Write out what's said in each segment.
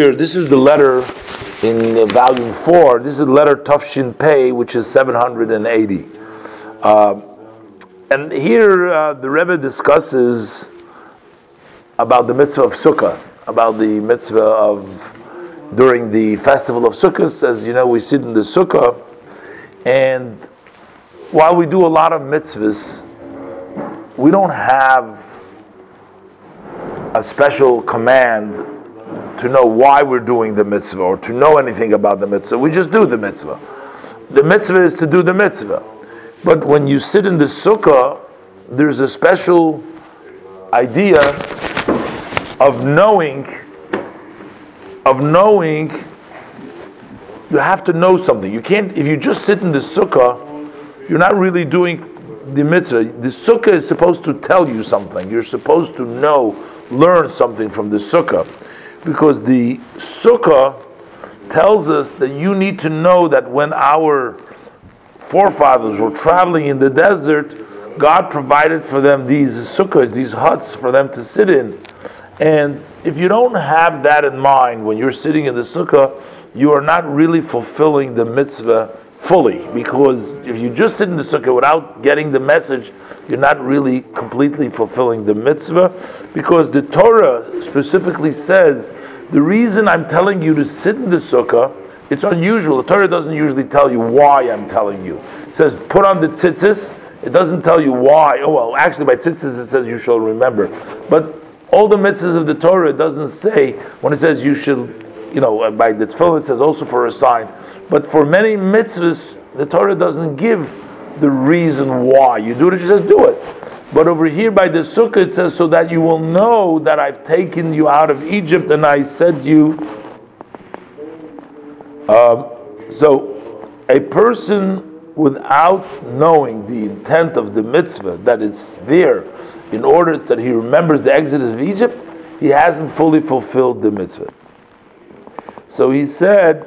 Here, this is the letter in uh, volume four. This is the letter Tufshin Pei, which is 780. Uh, and here uh, the Rebbe discusses about the mitzvah of Sukkah, about the mitzvah of during the festival of Sukkot. As you know, we sit in the Sukkah, and while we do a lot of mitzvahs, we don't have a special command to know why we're doing the mitzvah or to know anything about the mitzvah. We just do the mitzvah. The mitzvah is to do the mitzvah. But when you sit in the sukkah, there's a special idea of knowing, of knowing, you have to know something. You can't, if you just sit in the sukkah, you're not really doing the mitzvah. The sukkah is supposed to tell you something. You're supposed to know, learn something from the sukkah because the sukkah tells us that you need to know that when our forefathers were traveling in the desert, God provided for them these sukkahs, these huts for them to sit in. And if you don't have that in mind when you're sitting in the sukkah, you are not really fulfilling the mitzvah fully. Because if you just sit in the sukkah without getting the message, you're not really completely fulfilling the mitzvah. Because the Torah specifically says the reason I'm telling you to sit in the sukkah, it's unusual. The Torah doesn't usually tell you why I'm telling you. It says, put on the tzitzis. It doesn't tell you why. Oh, well, actually, by tzitzis it says you shall remember. But all the mitzvahs of the Torah, it doesn't say, when it says you should, you know, by the tefillah, it says also for a sign. But for many mitzvahs, the Torah doesn't give the reason why. You do it, it just says do it. But over here by the sukkah it says, so that you will know that I've taken you out of Egypt and I said you. Um, so a person without knowing the intent of the mitzvah, that it's there in order that he remembers the exodus of Egypt, he hasn't fully fulfilled the mitzvah. So he said,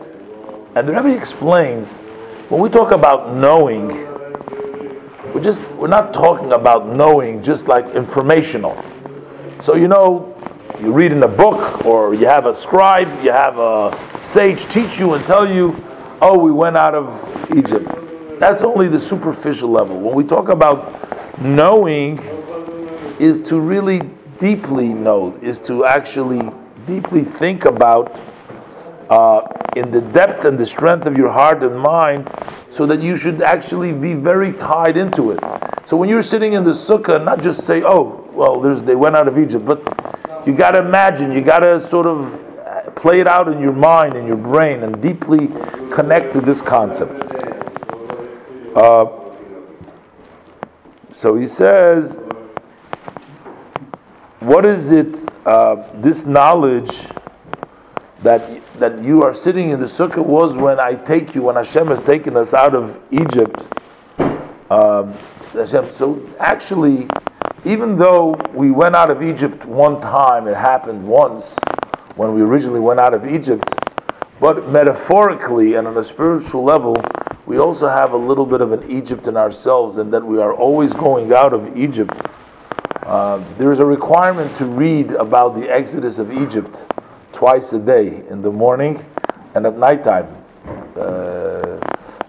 and the Rebbe explains, when we talk about knowing, we're just we're not talking about knowing just like informational. So you know, you read in a book or you have a scribe, you have a sage teach you and tell you, oh, we went out of Egypt. That's only the superficial level. When we talk about knowing, is to really deeply know, is to actually deeply think about uh, in the depth and the strength of your heart and mind so that you should actually be very tied into it. So when you're sitting in the sukkah, not just say, oh, well, they went out of Egypt, but you got to imagine, you got to sort of play it out in your mind and your brain and deeply connect to this concept. Uh, so he says, what is it, uh, this knowledge that that you are sitting in the sukkah was when I take you, when Hashem has taken us out of Egypt. Um, Hashem, so actually, even though we went out of Egypt one time, it happened once when we originally went out of Egypt, but metaphorically and on a spiritual level, we also have a little bit of an Egypt in ourselves, and that we are always going out of Egypt. Uh, there is a requirement to read about the exodus of Egypt twice a day, in the morning and at nighttime. Uh,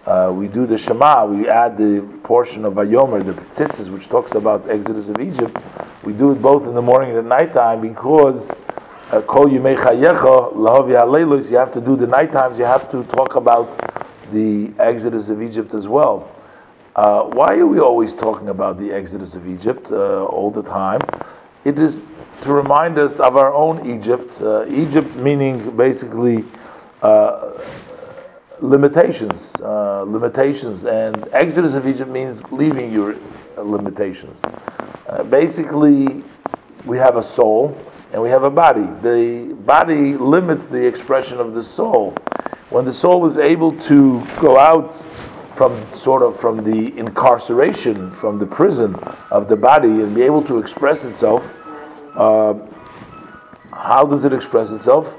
uh, we do the Shema, we add the portion of Vayomer, the Tzitzis, which talks about Exodus of Egypt. We do it both in the morning and at nighttime because uh, Kol Yimei Chayecha, Lahavi you have to do the night times, you have to talk about the Exodus of Egypt as well. Uh, why are we always talking about the Exodus of Egypt uh, all the time? It is to remind us of our own Egypt. Uh, Egypt meaning basically uh, limitations, uh, limitations, and Exodus of Egypt means leaving your limitations. Uh, basically, we have a soul and we have a body. The body limits the expression of the soul. When the soul is able to go out from sort of from the incarceration, from the prison of the body, and be able to express itself uh, how does it express itself?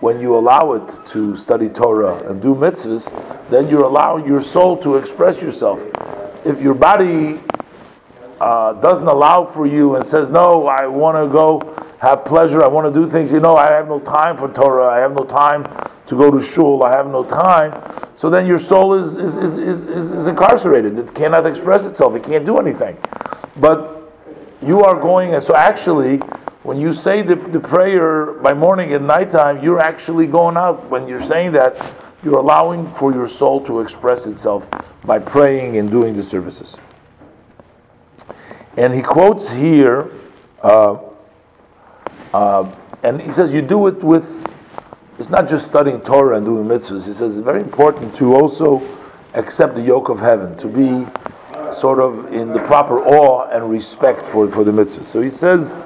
When you allow it to study Torah and do mitzvahs, then you're allowing your soul to express yourself. If your body uh, doesn't allow for you and says, No, I want to go have pleasure. I want to do things. You know, I have no time for Torah. I have no time to go to shul. I have no time. So then your soul is, is, is, is, is incarcerated. It cannot express itself. It can't do anything. But you are going, and so actually, when you say the, the prayer by morning and nighttime, you're actually going out. When you're saying that, you're allowing for your soul to express itself by praying and doing the services. And he quotes here, uh, uh, and he says, You do it with it's not just studying Torah and doing mitzvahs. He says it's very important to also accept the yoke of heaven, to be sort of in the proper awe and respect for, for the mitzvah. So he says,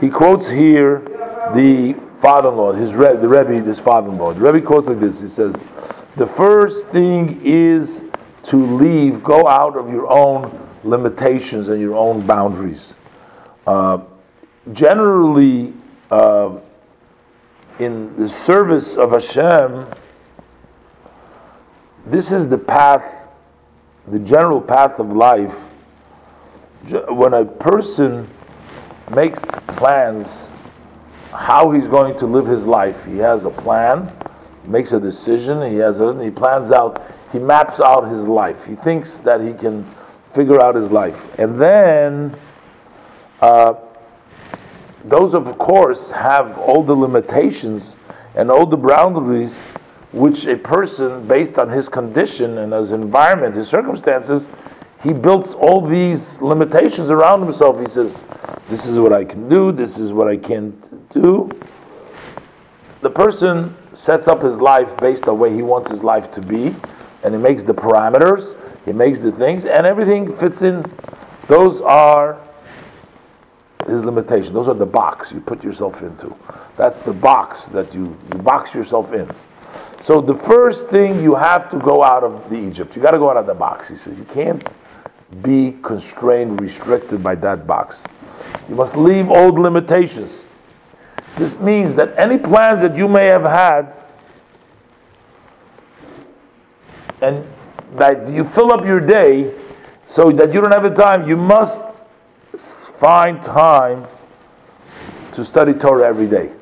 he quotes here the father-in-law, his Re- the Rebbe, this father-in-law. The Rebbe quotes like this. He says, the first thing is to leave, go out of your own limitations and your own boundaries. Uh, generally, uh, in the service of Hashem, this is the path, the general path of life. When a person makes plans how he's going to live his life, he has a plan, makes a decision, he has a, he plans out, he maps out his life. He thinks that he can figure out his life, and then. Uh, those of course have all the limitations and all the boundaries which a person based on his condition and his environment his circumstances he builds all these limitations around himself he says this is what i can do this is what i can't do the person sets up his life based on the way he wants his life to be and he makes the parameters he makes the things and everything fits in those are his limitation. Those are the box you put yourself into. That's the box that you, you box yourself in. So the first thing you have to go out of the Egypt. You got to go out of the box. He says you can't be constrained, restricted by that box. You must leave old limitations. This means that any plans that you may have had and that you fill up your day so that you don't have the time, you must find time to study Torah every day.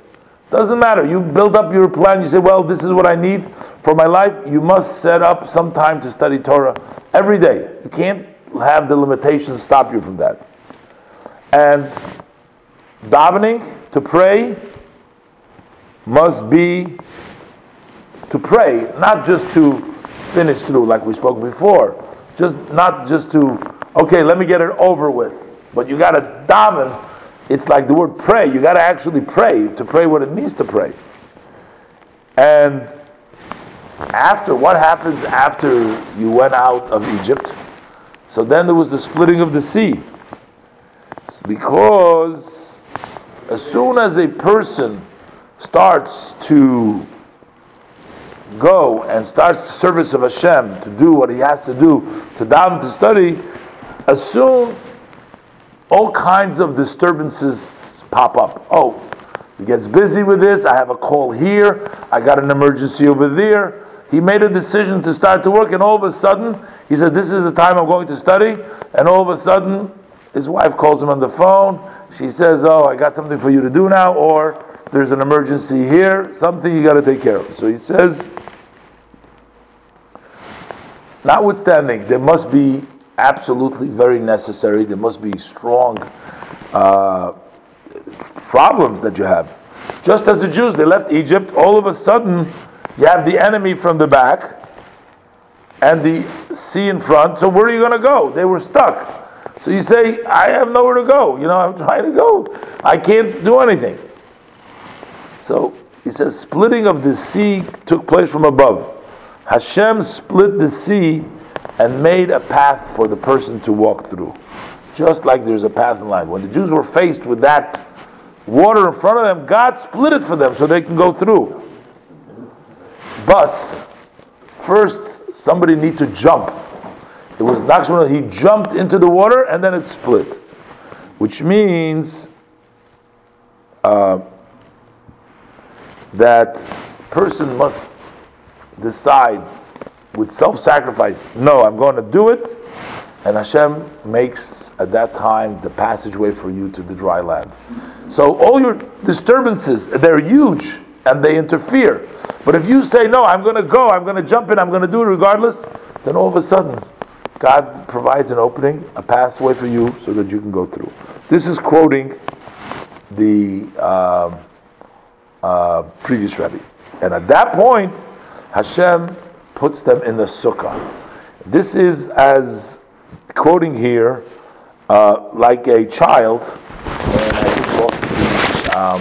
Doesn't matter. You build up your plan. You say, well, this is what I need for my life. You must set up some time to study Torah every day. You can't have the limitations stop you from that. And davening, to pray, must be to pray, not just to finish through, like we spoke before. Just not just to, okay, let me get it over with. But you got to daven. It's like the word pray. You got to actually pray to pray what it means to pray. And after what happens after you went out of Egypt? So then there was the splitting of the sea. Because as soon as a person starts to go and starts the service of Hashem to do what he has to do, to daven, to study, as soon all kinds of disturbances pop up. Oh, he gets busy with this. I have a call here. I got an emergency over there. He made a decision to start to work, and all of a sudden, he said, This is the time I'm going to study. And all of a sudden, his wife calls him on the phone. She says, Oh, I got something for you to do now, or there's an emergency here, something you got to take care of. So he says, Notwithstanding, there must be absolutely very necessary. There must be strong uh, problems that you have. Just as the Jews, they left Egypt, all of a sudden you have the enemy from the back and the sea in front. So where are you going to go? They were stuck. So you say, I have nowhere to go. You know, I'm trying to go. I can't do anything. So he says, splitting of the sea took place from above. Hashem split the sea and made a path for the person to walk through. Just like there's a path in life. When the Jews were faced with that water in front of them, God split it for them so they can go through. But first, somebody need to jump. It was Nachshon, he jumped into the water and then it split. Which means uh, that person must decide with self sacrifice, no, I'm going to do it, and Hashem makes at that time the passageway for you to the dry land. So all your disturbances, they're huge and they interfere. But if you say, No, I'm going to go, I'm going to jump in, I'm going to do it regardless, then all of a sudden, God provides an opening, a pathway for you so that you can go through. This is quoting the uh, uh, previous Rebbe. And at that point, Hashem puts them in the sukkah. This is as quoting here, uh, like a child, um,